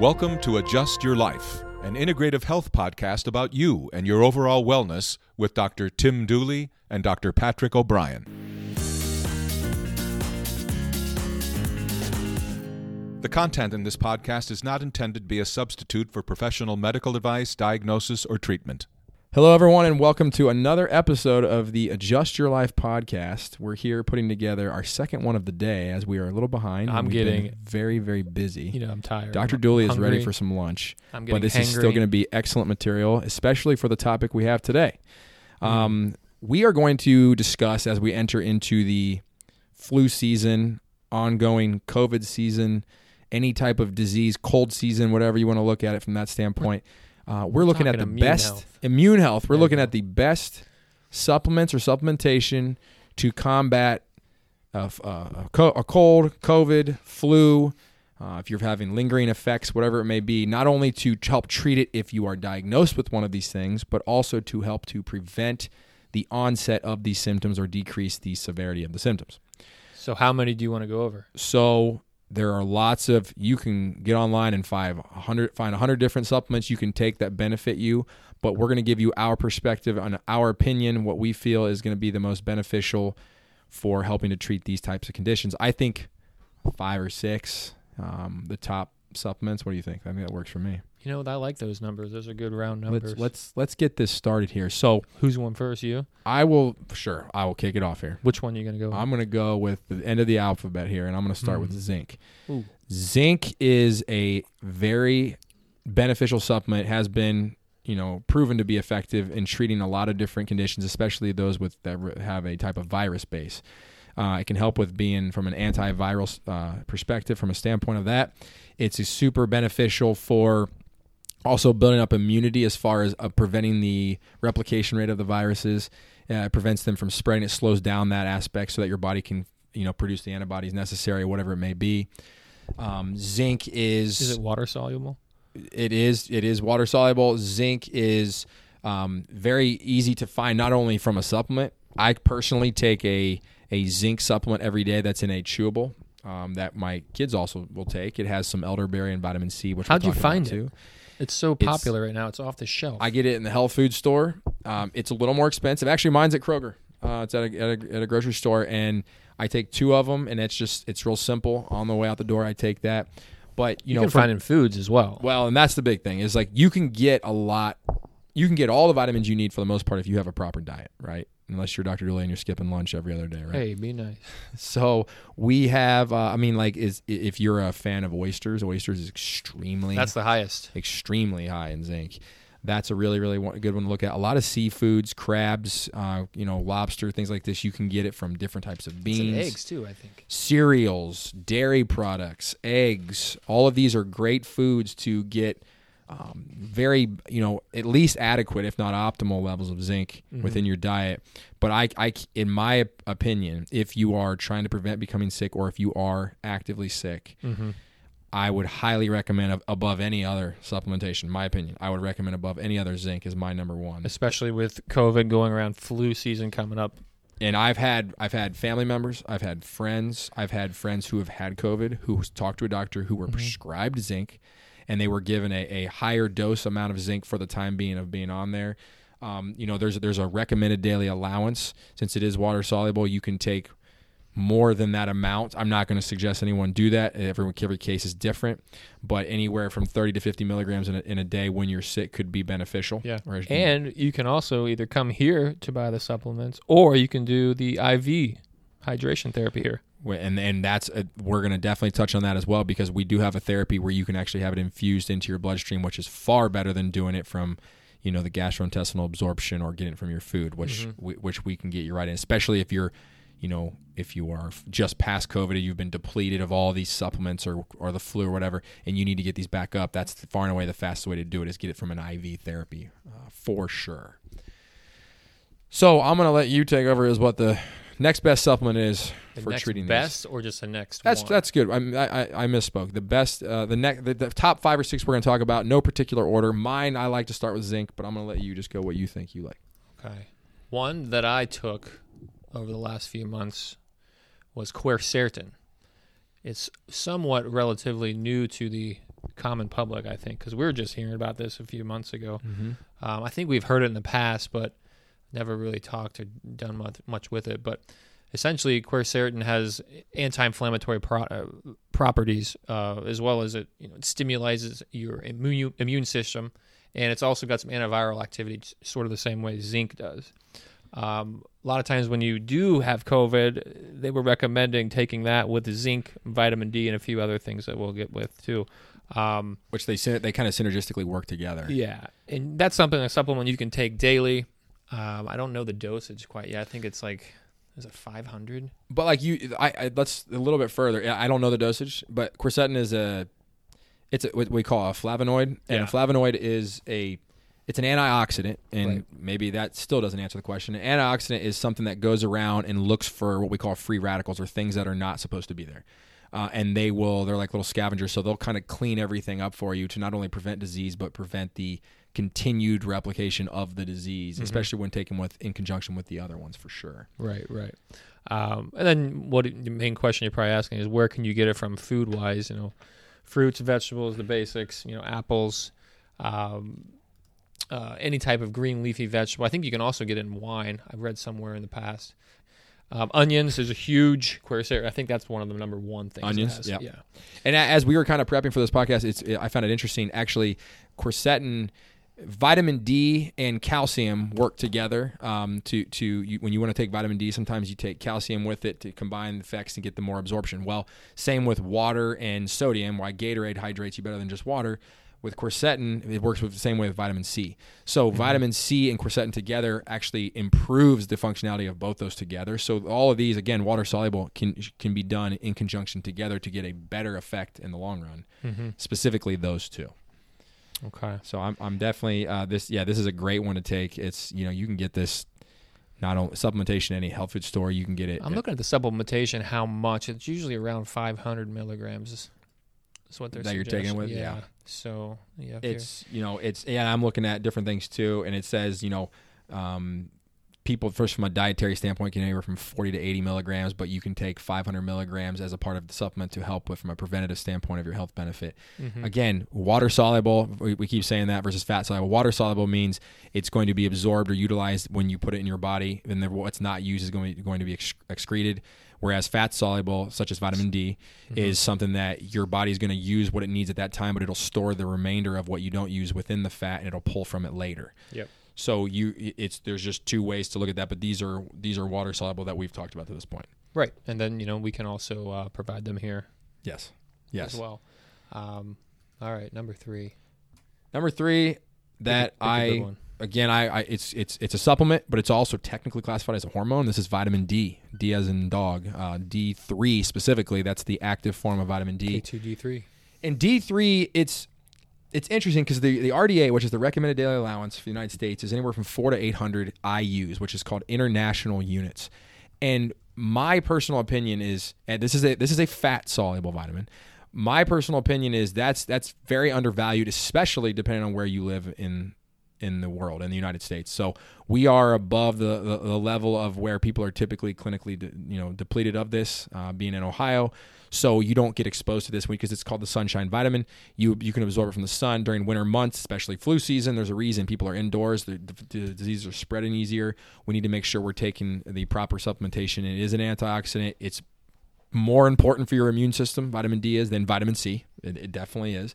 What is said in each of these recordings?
Welcome to Adjust Your Life, an integrative health podcast about you and your overall wellness with Dr. Tim Dooley and Dr. Patrick O'Brien. The content in this podcast is not intended to be a substitute for professional medical advice, diagnosis, or treatment. Hello, everyone, and welcome to another episode of the Adjust Your Life podcast. We're here putting together our second one of the day as we are a little behind. I'm getting- very, very busy. You know, I'm tired. Dr. Dooley is ready for some lunch, I'm but getting this is still going to be excellent material, especially for the topic we have today. Mm. Um, we are going to discuss as we enter into the flu season, ongoing COVID season, any type of disease, cold season, whatever you want to look at it from that standpoint. Uh, we're looking at the immune best health. immune health. We're There looking at the best supplements or supplementation to combat a, f- uh, a a cold, COVID, flu. Uh, if you're having lingering effects, whatever it may be, not only to help treat it if you are diagnosed with one of these things, but also to help to prevent the onset of these symptoms or decrease the severity of the symptoms. So, how many do you want to go over? So there are lots of you can get online and find 100 find 100 different supplements you can take that benefit you, but we're going to give you our perspective on our opinion, what we feel is going to be the most beneficial for helping to treat these types of conditions. I think five or six um, the top supplements. What do you think? I think that works for me. You know, I like those numbers. Those are good round numbers. Let's let's let's get this started here. So Who's going first? You? I will sure I will kick it off here. Which one are you going to go? with? I'm going to go with the end of the alphabet here, and I'm going to start with Mm. zinc. Ooh. Zinc is a very beneficial supplement. Has been, you know, proven to be effective in treating a lot of different conditions, especially those with that have a type of virus base. Uh, it can help with being from an antiviral uh, perspective, from a standpoint of that. It's a super beneficial for also building up immunity as far as uh, preventing the replication rate of the viruses. Uh, it prevents them from spreading. It slows down that aspect so that your body can, you know, produce the antibodies necessary, whatever it may be. Um, zinc is, Is it water soluble? it is it is water soluble. Zinc is um, very easy to find, not only from a supplement. I personally take a a zinc supplement every day that's in a chewable. Um, that my kids also will take. It has some elderberry and vitamin C. Which we'll How'd you talk about find it? too. It's so It's- popular right now. It's off the shelf. I get it in the health food store. Um, it's a little more expensive. Actually, mine's at Kroger. Uh, it's at a, at, a, at a grocery store, and I take two of them, and it's just it's real simple. On the way out the door, I take that. But you, you know, can from- find in foods as well. well, and that's the big thing is like you can get a lot. You can get all the vitamins you need for the most part if you have a proper diet, right? Unless you're Dr. Dooley and you're skipping lunch every other day, right? Hey, be nice. So we have. Uh, I mean, like, is if you're a fan of oysters, oysters is extremely That's the highest. extremely high in zinc. That's a really, really one- good one to look at. A lot of seafoods, crabs, uh, you know, lobster, things like this. You can get it from different types of beans, eggs too. I think. cereals, dairy products, eggs. All of these are great foods to get um, very, you know, at least adequate, if not optimal levels of zinc within your diet. But I, I, in my opinion, if you are trying to prevent becoming sick or if you are actively sick, Mm-hmm. I would highly recommend above any other supplementation. My opinion, I would recommend above any other zinc is my number one. Especially with COVID going around, flu season coming up. And I've had I've had family members, I've had friends, I've had friends who have had COVID who talked to a doctor who were prescribed zinc, and they were given a, a higher dose amount of zinc for the time being of being on there. Um, you know, there's there's a recommended daily allowance since it is water soluble. You can take more than that amount. I'm not going to suggest anyone do that. Every, every case is different, but anywhere from 30 to 50 milligrams in a, in a day when you're sick could be beneficial. Yeah. Whereas- And you can also either come here to buy the supplements, or you can do the IV hydration therapy here. And and that's a, we're going to definitely touch on that as well because we do have a therapy where you can actually have it infused into your bloodstream, which is far better than doing it from you know the gastrointestinal absorption or getting it from your food, which Mm-hmm. we, which we can get you right in, especially if you're you know if you are just past COVID and you've been depleted of all these supplements or or the flu or whatever, and you need to get these back up. That's far and away the fastest way to do it is get it from an IV therapy uh, for sure. So I'm going to let you take over as what the next best supplement is The for treating these. best, or just the next That's one? that's good. I, I I misspoke. The best, uh, the next, the, the top five or six we're going to talk about. No particular order. Mine, I like to start with zinc, but I'm going to let you just go what you think you like. Okay. One that I took over the last few months was quercetin. It's somewhat relatively new to the common public. I think because we were just hearing about this a few months ago. Mm-hmm. Um, I think we've heard it in the past, but never really talked or done much, much with it. But essentially, quercetin has anti-inflammatory pro- uh, properties, uh, as well as it you know it stimulates your immune immune system, and it's also got some antiviral activity, sort of the same way zinc does. Um, a lot of times when you do have COVID, they were recommending taking that with zinc, vitamin D, and a few other things that we'll get with too. Um, Which they they kind of synergistically work together. yeah, and that's something a supplement you can take daily. Um, I don't know the dosage quite yet. I think it's like is it 500? But like you, I, I let's a little bit further. Yeah, I don't know the dosage, but quercetin is a it's a, what we call a flavonoid, and Yeah. a flavonoid is a it's an antioxidant, and Right. maybe that still doesn't answer the question. An antioxidant is something that goes around and looks for what we call free radicals or things that are not supposed to be there. Uh, and they will, they're like little scavengers, so they'll kind of clean everything up for you to not only prevent disease, but prevent the continued replication of the disease, Mhm. especially when taken with in conjunction with the other ones for sure. Right, right. Um, and then what the main question you're probably asking is where can you get it from food wise? You know, fruits, vegetables, the basics. You know, apples, um, uh, any type of green leafy vegetable. I think you can also get it in wine. I've read somewhere in the past. Um, onions is a huge quercetin. I think that's one of the number one things. Onions, yep. yeah. And as we were kind of prepping for this podcast, it's I found it interesting. Actually, quercetin, vitamin D, and calcium work together. Um, to to you, when you want to take vitamin D, sometimes you take calcium with it to combine the effects and get the more absorption. Well, same with water and sodium. Why Gatorade hydrates you better than just water. With quercetin, it works with the same way with vitamin C. So vitamin C and quercetin together actually improves the functionality of both those together. So all of these, again, water soluble, can can be done in conjunction together to get a better effect in the long run. Mm-hmm. Specifically, those two. Okay. So I'm I'm definitely uh, this. Yeah, this is a great one to take. It's you know you can get this not only supplementation any health food store. You can get it. I'm at- looking at the supplementation. How much? It's usually around 500 milligrams. That's what they're That you're taking with? suggesting. Yeah. So yeah, it's you know it's yeah i'm looking at different things too and it says you know um, people first from a dietary standpoint can anywhere from 40 to 80 milligrams but you can take 500 milligrams as a part of the supplement to help with from a preventative standpoint of your health benefit Mhm. again water soluble we, we keep saying that versus fat soluble water soluble means it's going to be absorbed or utilized when you put it in your body and then what's not used is going, going to be ex- excreted whereas fat soluble such as vitamin d Mm-hmm. is something that your body is going to use what it needs at that time but it'll store the remainder of what you don't use within the fat and it'll pull from it later Yep. So you it's there's just two ways to look at that but these are these are water soluble that we've talked about to this point Right, and then you know we can also uh, provide them here yes yes as well. Um, all right, number three. number three that Pick a- pick good i again, I, I it's it's it's a supplement, but it's also technically classified as a hormone. This is vitamin D, D as in dog, uh, D three specifically. That's the active form of vitamin D. K two D three. And D three, it's it's interesting because the the RDA, which is the recommended daily allowance for the United States, is anywhere from four to eight hundred IU's, which is called international units. And my personal opinion is, and this is a this is a fat soluble vitamin. My personal opinion is that's that's very undervalued, especially depending on where you live in in the world in the United States. So we are above the, the, the level of where people are typically clinically de, you know depleted of this, uh, being in Ohio. So you don't get exposed to this because it's called the sunshine vitamin. You you can absorb it from the sun during winter months, especially flu season. There's a reason people are indoors. The, the, the diseases are spreading easier. We need to make sure we're taking the proper supplementation. It is an antioxidant. It's more important for your immune system, vitamin D is, than vitamin C. It, it definitely is.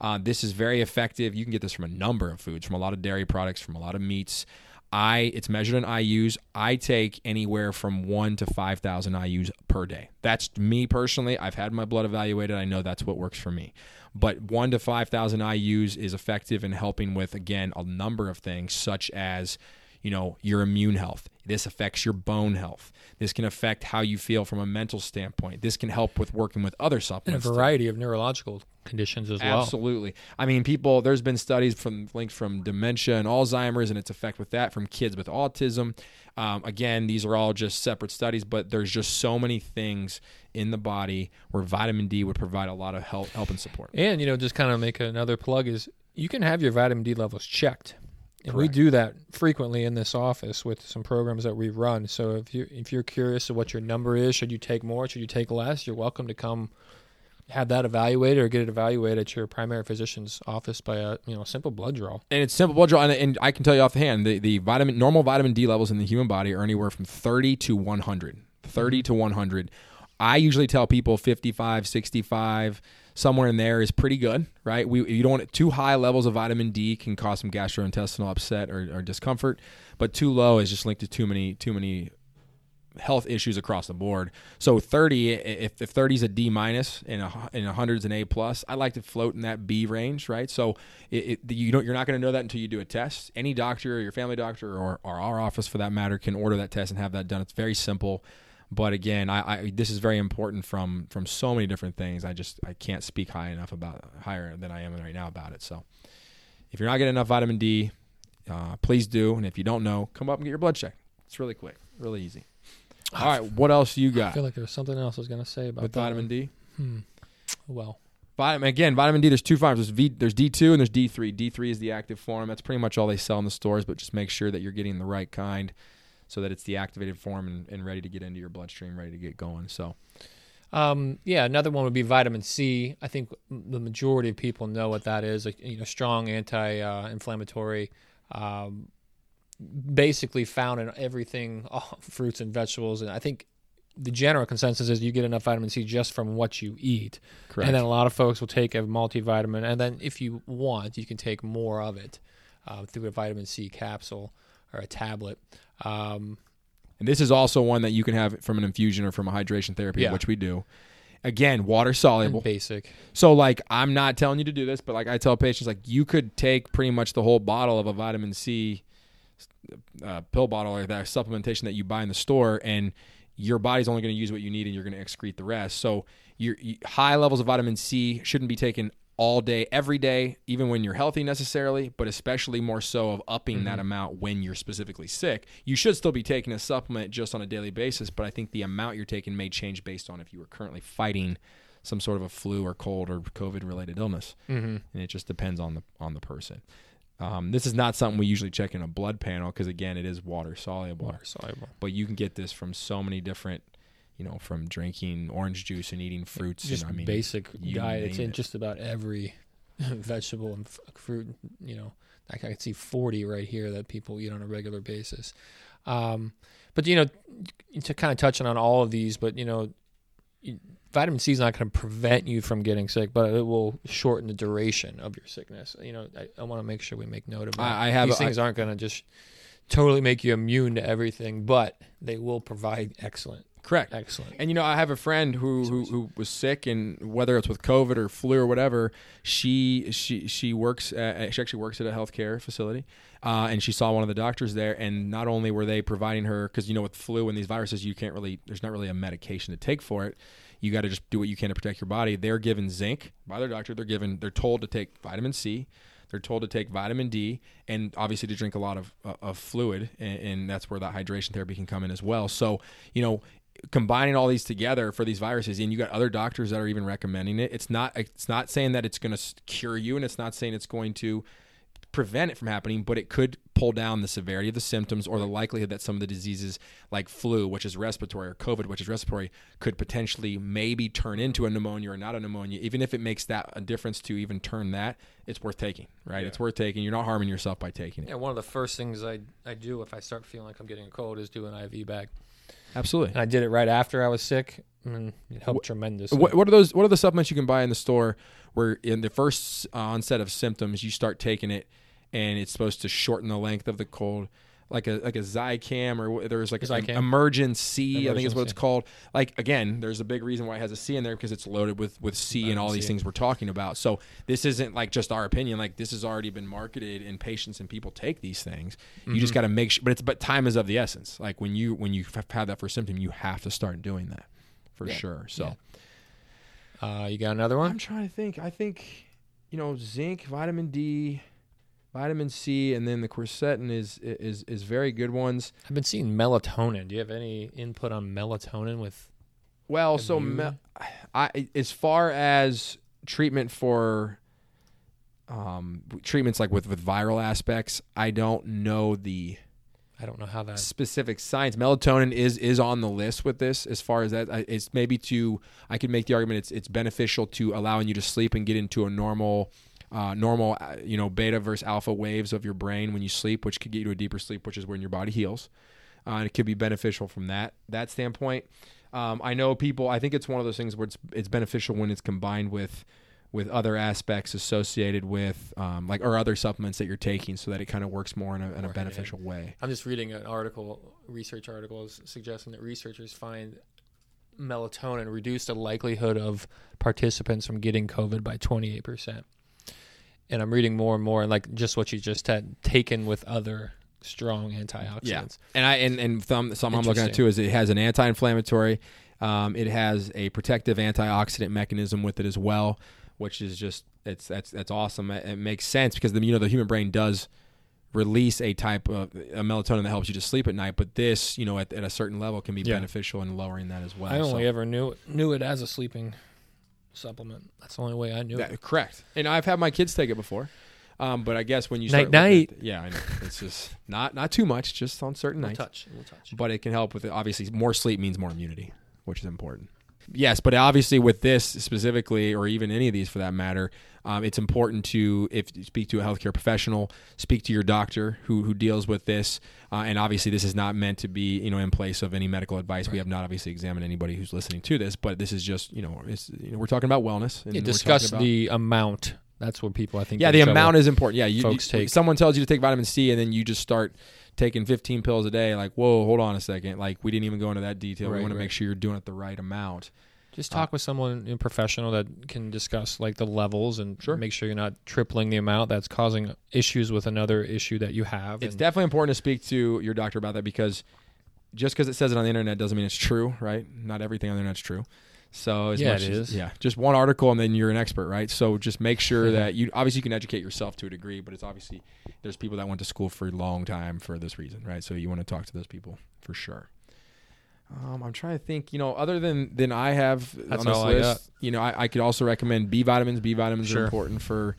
Uh, this is very effective. You can get this from a number of foods, from a lot of dairy products, from a lot of meats. I it's measured in IU's. I take anywhere from one to five thousand IU's per day. That's me personally. I've had my blood evaluated. I know that's what works for me. But one to five thousand IU's is effective in helping with again a number of things, such as you know your immune health. This affects your bone health. This can affect how you feel from a mental standpoint. This can help with working with other supplements. And a supplements. too. variety of neurological conditions as well. Absolutely. I mean, people. There's been studies from links from dementia and Alzheimer's and its effect with that from kids with autism. Um, again, these are all just separate studies, but there's just so many things in the body where vitamin D would provide a lot of help, help and support. And you know, just kind of make another plug is you can have your vitamin D levels checked. And we do that frequently in this office with some programs that we run. So if you if you're curious of what your number is, should you take more, should you take less, you're welcome to come have that evaluated or get it evaluated at your primary physician's office by a you know simple blood draw. And it's simple blood draw, and, and I can tell you off the hand, the, the vitamin normal vitamin D levels in the human body are anywhere from 30 to 100. 30 to 100. I usually tell people 55, 65, somewhere in there is pretty good, right? We you don't want too high levels of vitamin D can cause some gastrointestinal upset or, or discomfort, but too low is just linked to too many too many health issues across the board. So 30, if, if 30 is a D minus and a, and 100 is an A plus, I like to float in that B range, right? So it, it, you don't, you're not going to know that until you do a test. Any doctor, or your family doctor, or, or our office for that matter, can order that test and have that done. It's very simple. But again, I, I this is very important from from so many different things. I just I can't speak high enough about higher than I am right now about it. So if you're not getting enough vitamin D, uh, please do. And if you don't know, come up and get your blood checked. It's really quick, really easy. All right, what else you got? I got feel like there was something else I was going to say about with that vitamin one. D? Hmm. Well, Vitamin again, vitamin D. There's two forms. There's V. There's D2 and there's D3. D3 is the active form. That's pretty much all they sell in the stores. But just make sure that you're getting the right kind, so that it's the activated form and, and ready to get into your bloodstream, ready to get going. So Um, yeah, another one would be vitamin C. I think the majority of people know what that is. Like, you know, strong anti-inflammatory, um, basically found in everything, all fruits and vegetables. And I think the general consensus is you get enough vitamin C just from what you eat. correct. And then a lot of folks will take a multivitamin, and then if you want, you can take more of it uh, through a vitamin C capsule or a tablet. Um, And this is also one that you can have from an infusion or from a hydration therapy, Yeah. which we do. Again, water soluble. and basic. So like I'm not telling you to do this, but like I tell patients like you could take pretty much the whole bottle of a vitamin C uh, pill bottle or that supplementation that you buy in the store and your body's only going to use what you need and you're going to excrete the rest. So your you, high levels of vitamin C shouldn't be taken all day, every day, even when you're healthy necessarily, but especially more so of upping that amount when you're specifically sick. You should still be taking a supplement just on a daily basis, but I think the amount you're taking may change based on if you were currently fighting some sort of a flu or cold or COVID related illness. Mm-hmm. And it just depends on the on the person. Um, this is not something we usually check in a blood panel because again, it is water soluble Water soluble. but you can get this from so many different you know from drinking orange juice and eating fruits just and i mean basic diet. It's in it. just about every vegetable and f- fruit. You know, I can I can see forty right here that people eat on a regular basis. Um, but you know, to kind of touching on all of these, but you know, vitamin C is not going to prevent you from getting sick, but it will shorten the duration of your sickness. You know, I, I want to make sure we make note of that. I- I have- these I- things aren't going to just totally make you immune to everything, but they will provide excellent, correct. Excellent. and you know i have a friend who, who who was sick and whether it's with covid or flu or whatever she she she works at, she actually works at a healthcare facility uh, and she saw one of the doctors there and not only were they providing her because you know with flu and these viruses you can't really there's not really a medication to take for it. You got to just do what you can to protect your body. They're given zinc by their doctor. They're given they're told to take vitamin c. They're told to take vitamin D and obviously to drink a lot of, uh, of fluid, and, and that's where that hydration therapy can come in as well. So, you know, combining all these together for these viruses, and you got other doctors that are even recommending it. It's not it's not saying that it's going to cure you, and it's not saying it's going to prevent it from happening, but it could pull down the severity of the symptoms or the likelihood that some of the diseases like flu, which is respiratory, or COVID, which is respiratory, could potentially maybe turn into a pneumonia or not a pneumonia. Even if it makes that a difference to even turn that, it's worth taking, right? It's worth taking. You're not harming yourself by taking it. Yeah, one of the first things I, I do if I start feeling like I'm getting a cold is do an IV bag. Absolutely. And I did it right after I was sick, and it helped tremendously. What, what are those? What are the supplements you can buy in the store where in the first uh, onset of symptoms you start taking it, and it's supposed to shorten the length of the cold, like a like a Zicam or there's like an Zicam. Emergen-C. I think is what it's called. Like again, there's a big reason why it has a C in there because it's loaded with with C and all these C. things we're talking about. So this isn't like just our opinion. Like this has already been marketed, and patients and people take these things. You Mm-hmm. just got to make sure. But it's but time is of the essence. Like when you when you have had that first symptom, you have to start doing that for Yeah. sure. So. Yeah. uh, you got another one? I'm trying to think. I think, you know, zinc, vitamin D, vitamin C, and then the quercetin is is is very good ones. I've been seeing melatonin. Do you have any input on melatonin with? Well, so me, I as far as treatment for um treatments like with with viral aspects, I don't know the I don't know how that. specific science. Melatonin is is on the list with this as far as that. It's maybe to I could make the argument it's it's beneficial to allowing you to sleep and get into a normal. Uh, normal, uh, you know, beta versus alpha waves of your brain when you sleep, which could get you to a deeper sleep, which is when your body heals. Uh, and it could be beneficial from that that standpoint. Um, I know people. I think it's one of those things where it's it's beneficial when it's combined with with other aspects associated with um, like or other supplements that you're taking, so that it kind of works more in a, in a beneficial way. I'm just reading an article, research articles suggesting that researchers find melatonin reduced the likelihood of participants from getting COVID by 28%. And I'm reading more and more, and like just what you just had, taken with other strong antioxidants. Yeah, and I and and some some I'm looking at too is it has an anti-inflammatory, um, it has a protective antioxidant mechanism with it as well, which is just it's that's that's awesome. It, it makes sense because the you know the human brain does release a type of a melatonin that helps you to sleep at night, but this you know at, at a certain level can be Yeah. beneficial in lowering that as well. I only So- ever knew knew it as a sleeping supplement. That's the only way I knew That- it. correct, and I've had my kids take it before. Um, but I guess when you Night, start night. at- yeah, I know it's just not not too much, just on certain We'll nights. touch. We'll touch. but it can help with it. Obviously, more sleep means more immunity, which is important. Yes, but obviously with this specifically, or even any of these for that matter, um, it's important to if you speak to a healthcare professional, speak to your doctor who who deals with this, uh, and obviously this is not meant to be you know in place of any medical advice. We have not obviously examined anybody who's listening to this, but this is just you know it's you know we're talking about wellness. And Yeah, discuss about- the amount. That's what people I think. yeah, the amount is important. Yeah, you, folks you- take. Someone tells you to take vitamin C, and then you just start taking 15 pills a day. Like, whoa, hold on a second. Like, we didn't even go into that detail. we Right, want to make sure you're doing it the right amount. Just uh, talk with someone in professional that can discuss like the levels and Sure. make sure you're not tripling the amount that's causing issues with another issue that you have. It's and- definitely important to speak to your doctor about that because just because it says it on the internet doesn't mean it's true, right? Not everything on the internet's true. So as Yeah, much it as- is. yeah, just one article and then you're an expert, right? So just make sure that you obviously you can educate yourself to a degree, but it's obviously there's people that went to school for a long time for this reason, right? So you want to talk to those people for sure. Um, I'm trying to think, you know, other than than I have That's on this list, you know, I, I could also recommend B vitamins. B vitamins Sure. are important for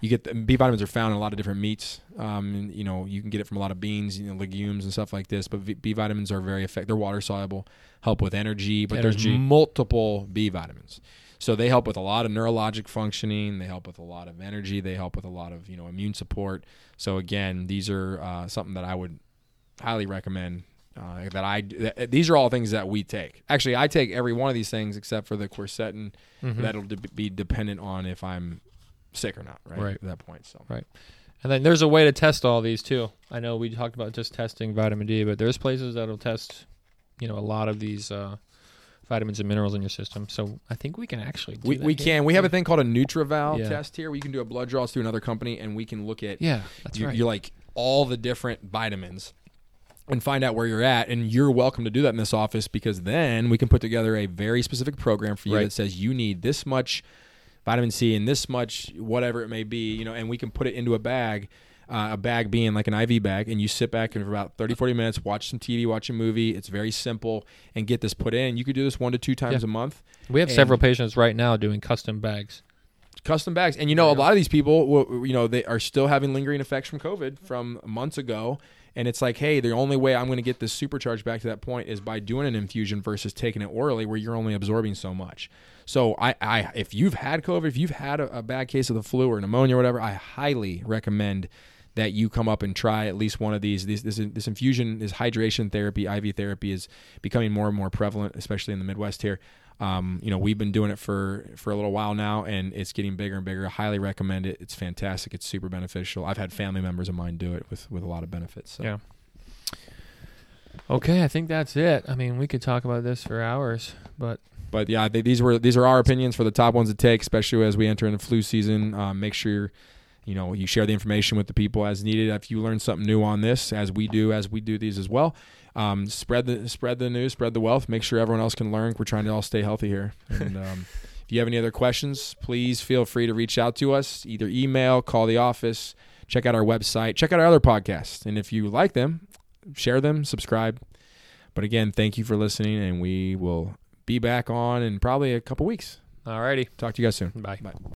you get the, B vitamins are found in a lot of different meats. Um, and, you know, you can get it from a lot of beans, you know, legumes and stuff like this. But v- B vitamins are very effective. They're water soluble, help with energy. But Energy. there's multiple B vitamins, so they help with a lot of neurologic functioning. They help with a lot of energy. They help with a lot of you know immune support. So again, these are uh, something that I would highly recommend. Uh, that I th- these are all things that we take. Actually, I take every one of these things except for the quercetin. Mhm. That'll de- be dependent on if I'm sick or not. Right, Right. at that point. So right. And then there's a way to test all these too. I know we talked about just testing vitamin D, but there's places that'll test, you know, a lot of these uh, vitamins and minerals in your system. So I think we can actually do we, that we can we have a thing called a NutrEval Yeah. test here. We can do a blood draw through another company and we can look at Yeah, that's you, right. You're like all the different vitamins and find out where you're at and you're welcome to do that in this office because then we can put together a very specific program for you Right. that says you need this much vitamin C and this much whatever it may be you know and we can put it into a bag uh, a bag being like an IV bag and you sit back and for about 30 40 minutes watch some TV watch a movie it's very simple and get this put in you could do this one to two times Yeah. a month we have several patients right now doing custom bags. custom bags. And you know, a lot of these people, you know, they are still having lingering effects from COVID from months ago. And it's like, hey, the only way I'm going to get this supercharged back to that point is by doing an infusion versus taking it orally, where you're only absorbing so much. So, I, I if you've had COVID, if you've had a, a bad case of the flu or pneumonia or whatever, I highly recommend that you come up and try at least one of these. This this, this infusion, this hydration therapy, IV therapy, is becoming more and more prevalent, especially in the Midwest here. Um, you know, we've been doing it for for a little while now, and it's getting bigger and bigger. I highly recommend it. It's fantastic. It's super beneficial. I've had family members of mine do it with with a lot of benefits. So. Yeah. Okay, I think that's it. I mean, we could talk about this for hours, but But yeah, they, these were these are our opinions for the top ones to take, especially as we enter into flu season. Um, make sure you know you share the information with the people as needed. If you learn something new on this, as we do, as we do these as well, um, spread the spread the news, spread the wealth. Make sure everyone else can learn. We're trying to all stay healthy here. And um, if you have any other questions, please feel free to reach out to us. Either email, call the office, check out our website, check out our other podcasts, and if you like them, share them, subscribe. But again, thank you for listening, and we will be back on in probably a couple weeks. alrighty. Talk to you guys soon. Bye. Bye.